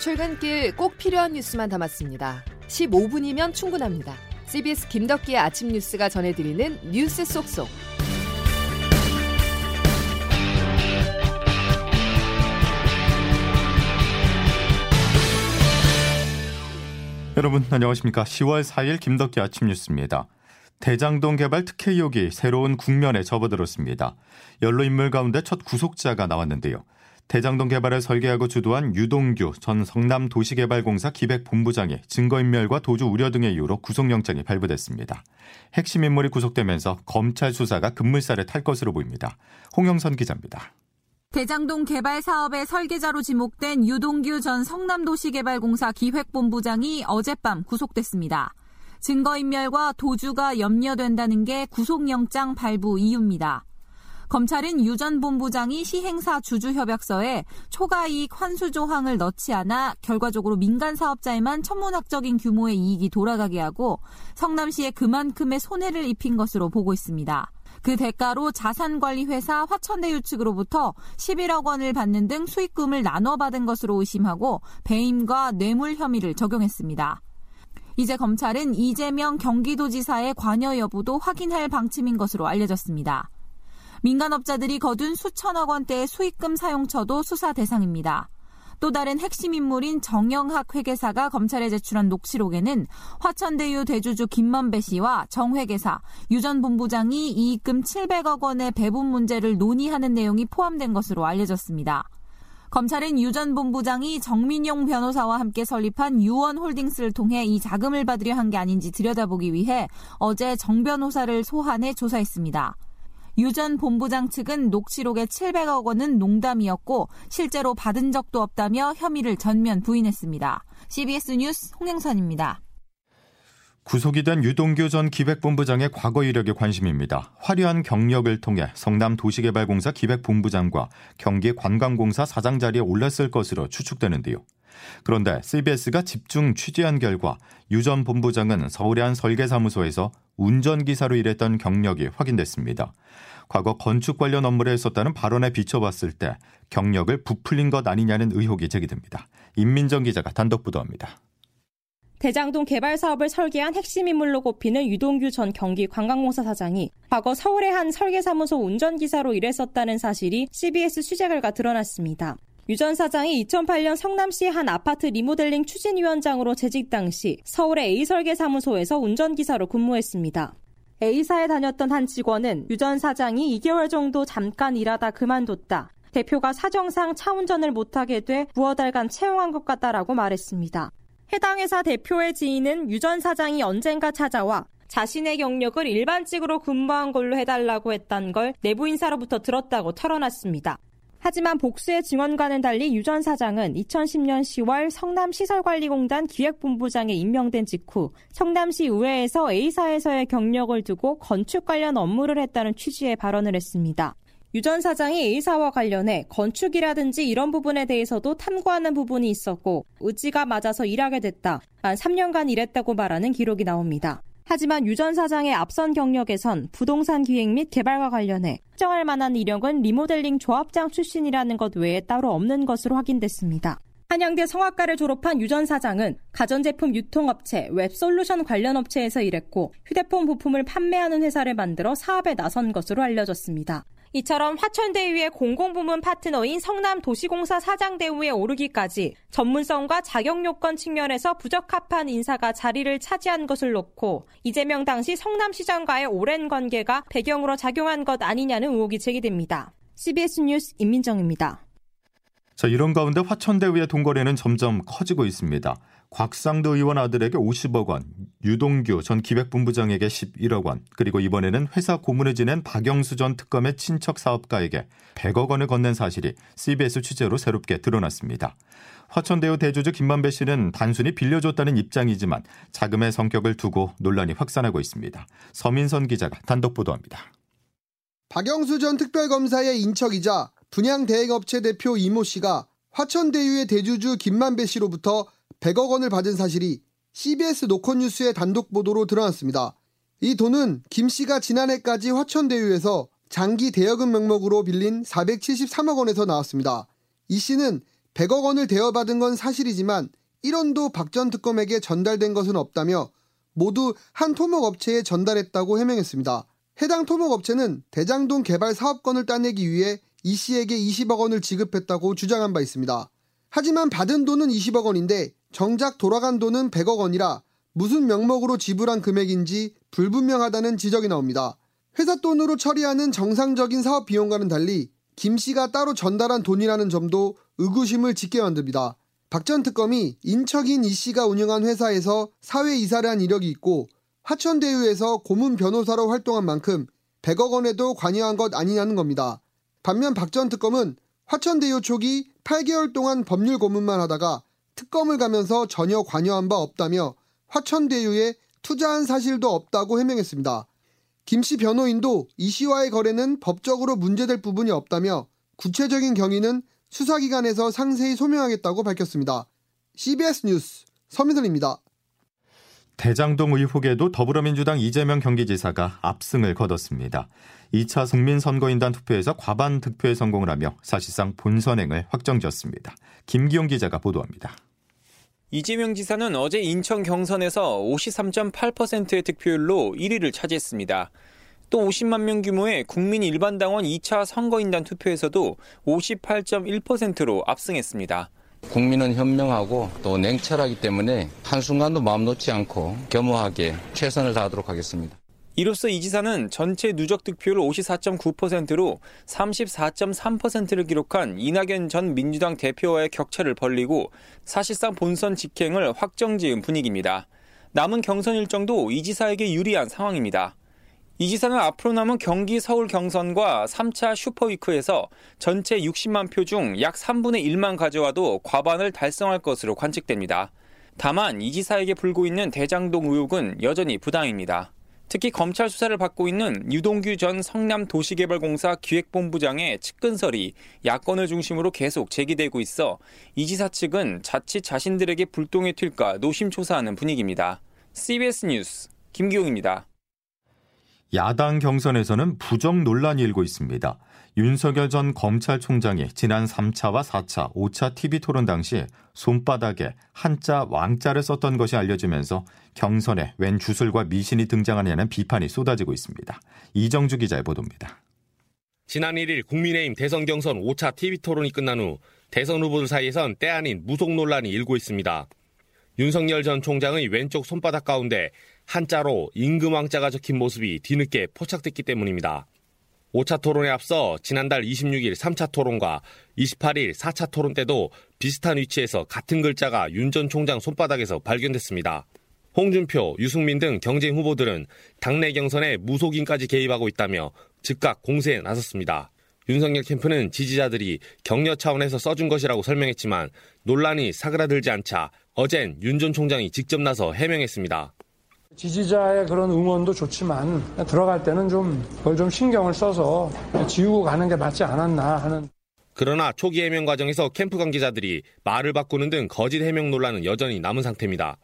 출근길 꼭 필요한 뉴스만 담았습니다. 15분이면 충분합니다. CBS 김덕기의 아침 뉴스가 전해드리는 뉴스 속속. 여러분 안녕하십니까? 10월 4일 김덕기 아침 뉴스입니다. 대장동 개발 특혜 의혹이 새로운 국면에 접어들었습니다. 연로 인물 가운데 첫 구속자가 나왔는데요. 대장동 개발을 설계하고 주도한 유동규 전 성남도시개발공사 기획본부장이 증거인멸과 도주 우려 등의 이유로 구속영장이 발부됐습니다. 핵심 인물이 구속되면서 검찰 수사가 급물살에 탈 것으로 보입니다. 홍영선 기자입니다. 대장동 개발 사업의 설계자로 지목된 유동규 전 성남도시개발공사 기획본부장이 어젯밤 구속됐습니다. 증거인멸과 도주가 염려된다는 게 구속영장 발부 이유입니다. 검찰은 유 전 본부장이 시행사 주주협약서에 초과 이익 환수 조항을 넣지 않아 결과적으로 민간 사업자에만 천문학적인 규모의 이익이 돌아가게 하고 성남시에 그만큼의 손해를 입힌 것으로 보고 있습니다. 그 대가로 자산관리회사 화천대유 측으로부터 11억 원을 받는 등 수익금을 나눠 받은 것으로 의심하고 배임과 뇌물 혐의를 적용했습니다. 이제 검찰은 이재명 경기도지사의 관여 여부도 확인할 방침인 것으로 알려졌습니다. 민간업자들이 거둔 수천억 원대의 수익금 사용처도 수사 대상입니다. 또 다른 핵심 인물인 정영학 회계사가 검찰에 제출한 녹취록에는 화천대유 대주주 김만배 씨와 정 회계사, 유 전 본부장이 이익금 700억 원의 배분 문제를 논의하는 내용이 포함된 것으로 알려졌습니다. 검찰은 유 전 본부장이 정민용 변호사와 함께 설립한 유원홀딩스를 통해 이 자금을 받으려 한 게 아닌지 들여다보기 위해 어제 정 변호사를 소환해 조사했습니다. 유 전 본부장 측은 녹취록의 700억 원은 농담이었고 실제로 받은 적도 없다며 혐의를 전면 부인했습니다. CBS 뉴스 홍영선입니다. 구속이 된 유동규 전 기획본부장의 과거 이력에 관심입니다. 화려한 경력을 통해 성남 도시개발공사 기획본부장과 경기 관광공사 사장 자리에 올랐을 것으로 추측되는데요. 그런데 CBS가 집중 취재한 결과 유 전 본부장은 서울의 한 설계사무소에서 운전기사로 일했던 경력이 확인됐습니다. 과거 건축 관련 업무를 했었다는 발언에 비춰봤을 때 경력을 부풀린 것 아니냐는 의혹이 제기됩니다. 임민정 기자가 단독 보도합니다. 대장동 개발 사업을 설계한 핵심 인물로 꼽히는 유동규 전 경기 관광공사 사장이 과거 서울의 한 설계사무소 운전기사로 일했었다는 사실이 CBS 취재 결과 드러났습니다. 유 전 사장이 2008년 성남시 한 아파트 리모델링 추진위원장으로 재직 당시 서울의 A설계사무소에서 운전기사로 근무했습니다. A사에 다녔던 한 직원은 유 전 사장이 2개월 정도 잠깐 일하다 그만뒀다. 대표가 사정상 차 운전을 못하게 돼 무어 달간 채용한 것 같다라고 말했습니다. 해당 회사 대표의 지인은 유 전 사장이 언젠가 찾아와 자신의 경력을 일반직으로 근무한 걸로 해달라고 했던 걸 내부 인사로부터 들었다고 털어놨습니다. 하지만 복수의 증언과는 달리 유 전 사장은 2010년 10월 성남시설관리공단 기획본부장에 임명된 직후 성남시 의회에서 A사에서의 경력을 두고 건축 관련 업무를 했다는 취지의 발언을 했습니다. 유 전 사장이 A사와 관련해 건축이라든지 이런 부분에 대해서도 탐구하는 부분이 있었고 의지가 맞아서 일하게 됐다. 만 3년간 일했다고 말하는 기록이 나옵니다. 하지만 유 전 사장의 앞선 경력에선 부동산 기획 및 개발과 관련해 특정할 만한 이력은 리모델링 조합장 출신이라는 것 외에 따로 없는 것으로 확인됐습니다. 한양대 성악과를 졸업한 유 전 사장은 가전제품 유통업체, 웹솔루션 관련 업체에서 일했고 휴대폰 부품을 판매하는 회사를 만들어 사업에 나선 것으로 알려졌습니다. 이처럼 화천대유의 공공부문 파트너인 성남도시공사 사장 대우에 오르기까지 전문성과 자격 요건 측면에서 부적합한 인사가 자리를 차지한 것을 놓고 이재명 당시 성남시장과의 오랜 관계가 배경으로 작용한 것 아니냐는 의혹이 제기됩니다. CBS 뉴스 임민정입니다. 자, 이런 가운데 화천대유의 동거래는 점점 커지고 있습니다. 곽상도 의원 아들에게 50억 원, 유동규 전 기획본부장에게 11억 원, 그리고 이번에는 회사 고문을 지낸 박영수 전 특검의 친척 사업가에게 100억 원을 건넨 사실이 CBS 취재로 새롭게 드러났습니다. 화천대유 대주주 김만배 씨는 단순히 빌려줬다는 입장이지만 자금의 성격을 두고 논란이 확산하고 있습니다. 서민선 기자가 단독 보도합니다. 박영수 전 특별검사의 인척이자 분양 대행업체 대표 이모 씨가 화천대유의 대주주 김만배 씨로부터 100억 원을 받은 사실이 CBS 노컷뉴스의 단독 보도로 드러났습니다. 이 돈은 김 씨가 지난해까지 화천대유에서 장기 대여금 명목으로 빌린 473억 원에서 나왔습니다. 이 씨는 100억 원을 대여받은 건 사실이지만 1원도 박 전 특검에게 전달된 것은 없다며 모두 한 토목업체에 전달했다고 해명했습니다. 해당 토목업체는 대장동 개발 사업권을 따내기 위해 이 씨에게 20억 원을 지급했다고 주장한 바 있습니다. 하지만 받은 돈은 20억 원인데 정작 돌아간 돈은 100억 원이라 무슨 명목으로 지불한 금액인지 불분명하다는 지적이 나옵니다. 회사 돈으로 처리하는 정상적인 사업 비용과는 달리 김 씨가 따로 전달한 돈이라는 점도 의구심을 짓게 만듭니다. 박 전 특검이 인척인 이 씨가 운영한 회사에서 사회 이사를 한 이력이 있고 화천대유에서 고문 변호사로 활동한 만큼 100억 원에도 관여한 것 아니냐는 겁니다. 반면 박 전 특검은 화천대유 초기 8개월 동안 법률 고문만 하다가 특검을 가면서 전혀 관여한 바 없다며 화천대유에 투자한 사실도 없다고 해명했습니다. 김 씨 변호인도 이 씨와의 거래는 법적으로 문제될 부분이 없다며 구체적인 경위는 수사기관에서 상세히 소명하겠다고 밝혔습니다. CBS 뉴스 서민선입니다. 대장동 의혹에도 더불어민주당 이재명 경기지사가 압승을 거뒀습니다. 2차 국민선거인단 투표에서 과반 득표에 성공을 하며 사실상 본선행을 확정지었습니다. 김기용 기자가 보도합니다. 이재명 지사는 어제 인천 경선에서 53.8%의 득표율로 1위를 차지했습니다. 또 50만 명 규모의 국민 일반 당원 2차 선거인단 투표에서도 58.1%로 압승했습니다. 국민은 현명하고 또 냉철하기 때문에 한순간도 마음 놓지 않고 겸허하게 최선을 다하도록 하겠습니다. 이로써 이 지사는 전체 누적 득표율 54.9%로 34.3%를 기록한 이낙연 전 민주당 대표와의 격차를 벌리고 사실상 본선 직행을 확정지은 분위기입니다. 남은 경선 일정도 이 지사에게 유리한 상황입니다. 이 지사는 앞으로 남은 경기 서울 경선과 3차 슈퍼위크에서 전체 60만 표 중 약 3분의 1만 가져와도 과반을 달성할 것으로 관측됩니다. 다만 이 지사에게 불고 있는 대장동 의혹은 여전히 부당입니다. 특히 검찰 수사를 받고 있는 유동규 전 성남도시개발공사 기획본부장의 측근설이 야권을 중심으로 계속 제기되고 있어 이 지사 측은 자칫 자신들에게 불똥이 튈까 노심초사하는 분위기입니다. CBS 뉴스 김기용입니다. 야당 경선에서는 부정 논란이 일고 있습니다. 윤석열 전 검찰총장이 지난 3차와 4차, 5차 TV 토론 당시 손바닥에 한자 왕자를 썼던 것이 알려지면서 경선에 웬 주술과 미신이 등장하냐는 비판이 쏟아지고 있습니다. 이정주 기자의 보도입니다. 지난 1일 국민의힘 대선 경선 5차 TV 토론이 끝난 후 대선 후보들 사이에선 때 아닌 무속 논란이 일고 있습니다. 윤석열 전 총장의 왼쪽 손바닥 가운데 한자로 임금왕자가 적힌 모습이 뒤늦게 포착됐기 때문입니다. 5차 토론에 앞서 지난달 26일 3차 토론과 28일 4차 토론 때도 비슷한 위치에서 같은 글자가 윤 전 총장 손바닥에서 발견됐습니다. 홍준표, 유승민 등 경쟁 후보들은 당내 경선에 무속인까지 개입하고 있다며 즉각 공세에 나섰습니다. 윤석열 캠프는 지지자들이 격려 차원에서 써준 것이라고 설명했지만 논란이 사그라들지 않자 어젠 윤 전 총장이 직접 나서 해명했습니다. 지지자의 그런 응원도 좋지만 들어갈 때는 좀 그걸 좀 신경을 써서 지우고 가는 게 맞지 않았나 하는. 그러나 초기 해명 과정에서 캠프 관계자들이 말을 바꾸는 등 거짓 해명 논란은 여전히 남은 상태입니다.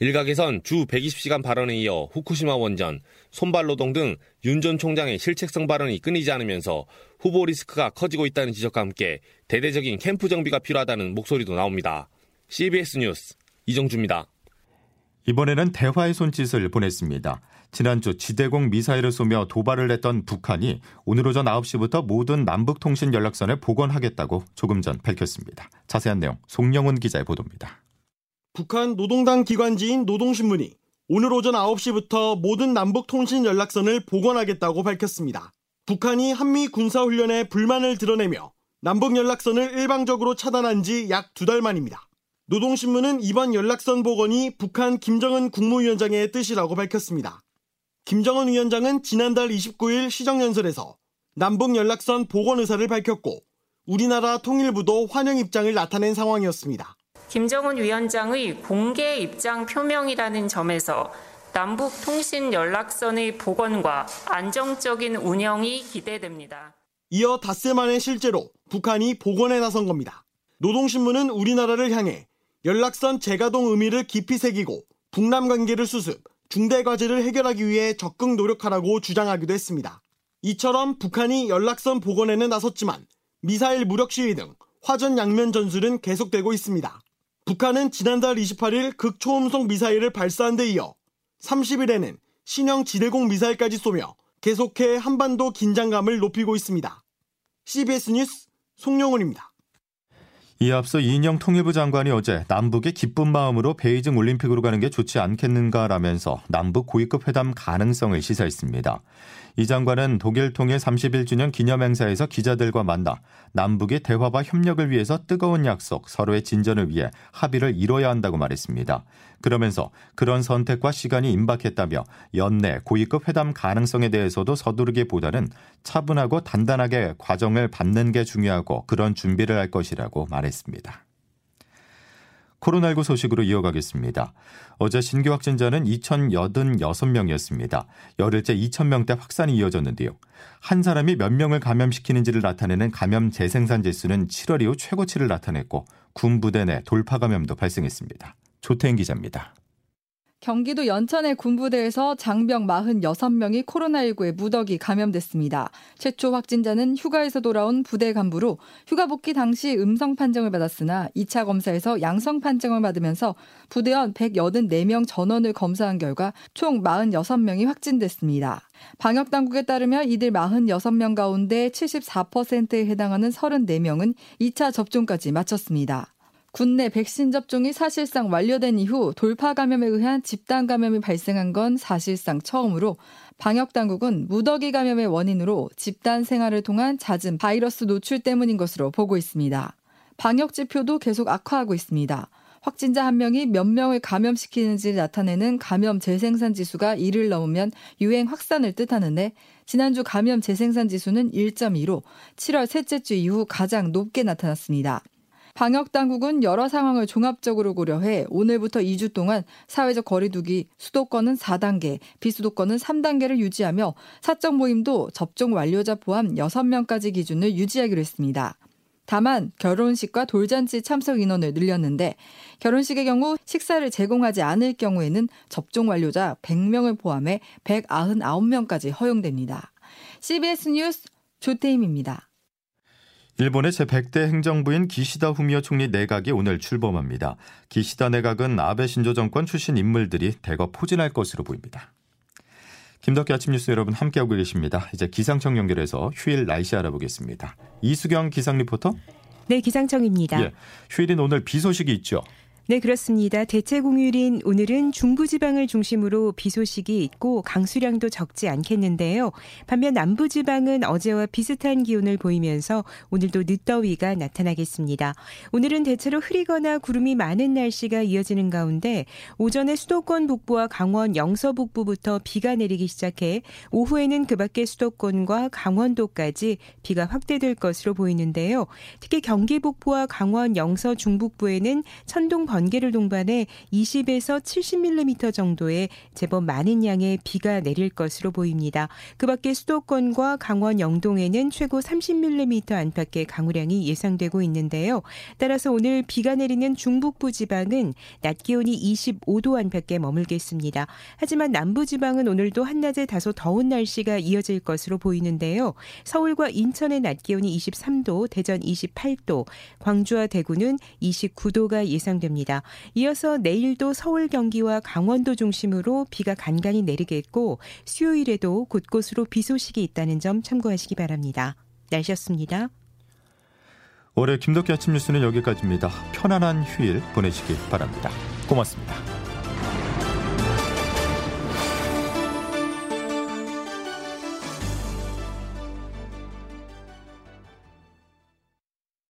일각에선 주 120시간 발언에 이어 후쿠시마 원전, 손발 노동 등 윤 전 총장의 실책성 발언이 끊이지 않으면서 후보 리스크가 커지고 있다는 지적과 함께 대대적인 캠프 정비가 필요하다는 목소리도 나옵니다. CBS 뉴스 이정주입니다. 이번에는 대화의 손짓을 보냈습니다. 지난주 지대공 미사일을 쏘며 도발을 했던 북한이 오늘 오전 9시부터 모든 남북통신 연락선을 복원하겠다고 조금 전 밝혔습니다. 자세한 내용 송영훈 기자의 보도입니다. 북한 노동당 기관지인 노동신문이 오늘 오전 9시부터 모든 남북통신 연락선을 복원하겠다고 밝혔습니다. 북한이 한미 군사훈련에 불만을 드러내며 남북 연락선을 일방적으로 차단한 지 약 두 달 만입니다. 노동신문은 이번 연락선 복원이 북한 김정은 국무위원장의 뜻이라고 밝혔습니다. 김정은 위원장은 지난달 29일 시정연설에서 남북 연락선 복원 의사를 밝혔고 우리나라 통일부도 환영 입장을 나타낸 상황이었습니다. 김정은 위원장의 공개 입장 표명이라는 점에서 남북 통신 연락선의 복원과 안정적인 운영이 기대됩니다. 이어 닷새 만에 실제로 북한이 복원에 나선 겁니다. 노동신문은 우리나라를 향해 연락선 재가동 의미를 깊이 새기고 북남 관계를 수습, 중대 과제를 해결하기 위해 적극 노력하라고 주장하기도 했습니다. 이처럼 북한이 연락선 복원에는 나섰지만 미사일 무력 시위 등 화전 양면 전술은 계속되고 있습니다. 북한은 지난달 28일 극초음속 미사일을 발사한 데 이어 30일에는 신형 지대공 미사일까지 쏘며 계속해 한반도 긴장감을 높이고 있습니다. CBS 뉴스 송영훈입니다. 이에 앞서 이인영 통일부 장관이 어제 남북이 기쁜 마음으로 베이징 올림픽으로 가는 게 좋지 않겠는가라면서 남북 고위급 회담 가능성을 시사했습니다. 이 장관은 독일 통일 31주년 기념행사에서 기자들과 만나 남북의 대화와 협력을 위해서 뜨거운 약속, 서로의 진전을 위해 합의를 이뤄야 한다고 말했습니다. 그러면서 그런 선택과 시간이 임박했다며 연내 고위급 회담 가능성에 대해서도 서두르기보다는 차분하고 단단하게 과정을 받는 게 중요하고 그런 준비를 할 것이라고 말했습니다. 코로나19 소식으로 이어가겠습니다. 어제 신규 확진자는 2,086명이었습니다. 열흘째 2,000명대 확산이 이어졌는데요. 한 사람이 몇 명을 감염시키는지를 나타내는 감염 재생산 지수는 7월 이후 최고치를 나타냈고 군 부대 내 돌파 감염도 발생했습니다. 조태인 기자입니다. 경기도 연천의 군부대에서 장병 46명이 코로나19에 무더기 감염됐습니다. 최초 확진자는 휴가에서 돌아온 부대 간부로 휴가 복귀 당시 음성 판정을 받았으나 2차 검사에서 양성 판정을 받으면서 부대원 184명 전원을 검사한 결과 총 46명이 확진됐습니다. 방역 당국에 따르면 이들 46명 가운데 74%에 해당하는 34명은 2차 접종까지 마쳤습니다. 국내 백신 접종이 사실상 완료된 이후 돌파 감염에 의한 집단 감염이 발생한 건 사실상 처음으로 방역 당국은 무더기 감염의 원인으로 집단 생활을 통한 잦은 바이러스 노출 때문인 것으로 보고 있습니다. 방역 지표도 계속 악화하고 있습니다. 확진자 한 명이 몇 명을 감염시키는지 나타내는 감염 재생산 지수가 1을 넘으면 유행 확산을 뜻하는데 지난주 감염 재생산 지수는 1.2로 7월 셋째 주 이후 가장 높게 나타났습니다. 방역 당국은 여러 상황을 종합적으로 고려해 오늘부터 2주 동안 사회적 거리두기 수도권은 4단계, 비수도권은 3단계를 유지하며 사적 모임도 접종 완료자 포함 6명까지 기준을 유지하기로 했습니다. 다만 결혼식과 돌잔치 참석 인원을 늘렸는데 결혼식의 경우 식사를 제공하지 않을 경우에는 접종 완료자 100명을 포함해 199명까지 허용됩니다. CBS 뉴스 조태임입니다. 일본의 제100대 행정부인 기시다 후미오 총리 내각이 오늘 출범합니다. 기시다 내각은 아베 신조 정권 출신 인물들이 대거 포진할 것으로 보입니다. 김덕기 아침 뉴스 여러분 함께하고 계십니다. 이제 기상청 연결해서 휴일 날씨 알아보겠습니다. 이수경 기상 리포터. 네, 기상청입니다. 예, 휴일인 오늘 비 소식이 있죠. 네, 그렇습니다. 대체 공휴일인 오늘은 중부지방을 중심으로 비 소식이 있고 강수량도 적지 않겠는데요. 반면 남부지방은 어제와 비슷한 기온을 보이면서 오늘도 늦더위가 나타나겠습니다. 오늘은 대체로 흐리거나 구름이 많은 날씨가 이어지는 가운데 오전에 수도권 북부와 강원 영서 북부부터 비가 내리기 시작해 오후에는 그 밖의 수도권과 강원도까지 비가 확대될 것으로 보이는데요. 특히 경기 북부와 강원 영서 중북부에는 천둥 번 번개를 동반해 20에서 70mm 정도의 제법 많은 양의 비가 내릴 것으로 보입니다. 그 밖에 수도권과 강원 영동에는 최고 30mm 안팎의 강우량이 예상되고 있는데요. 따라서 오늘 비가 내리는 중북부 지방은 낮 기온이 25도 안팎에 머물겠습니다. 하지만 남부 지방은 오늘도 한낮에 다소 더운 날씨가 이어질 것으로 보이는데요. 서울과 인천의 낮 기온이 23도, 대전 28도, 광주와 대구는 29도가 예상됩니다. 있습니다. 이어서 내일도 서울 경기와 강원도 중심으로 비가 간간히 내리겠고 수요일에도 곳곳으로 비 소식이 있다는 점 참고하시기 바랍니다. 날씨였습니다. 올해 김덕기 아침 뉴스는 여기까지입니다. 편안한 휴일 보내시기 바랍니다. 고맙습니다.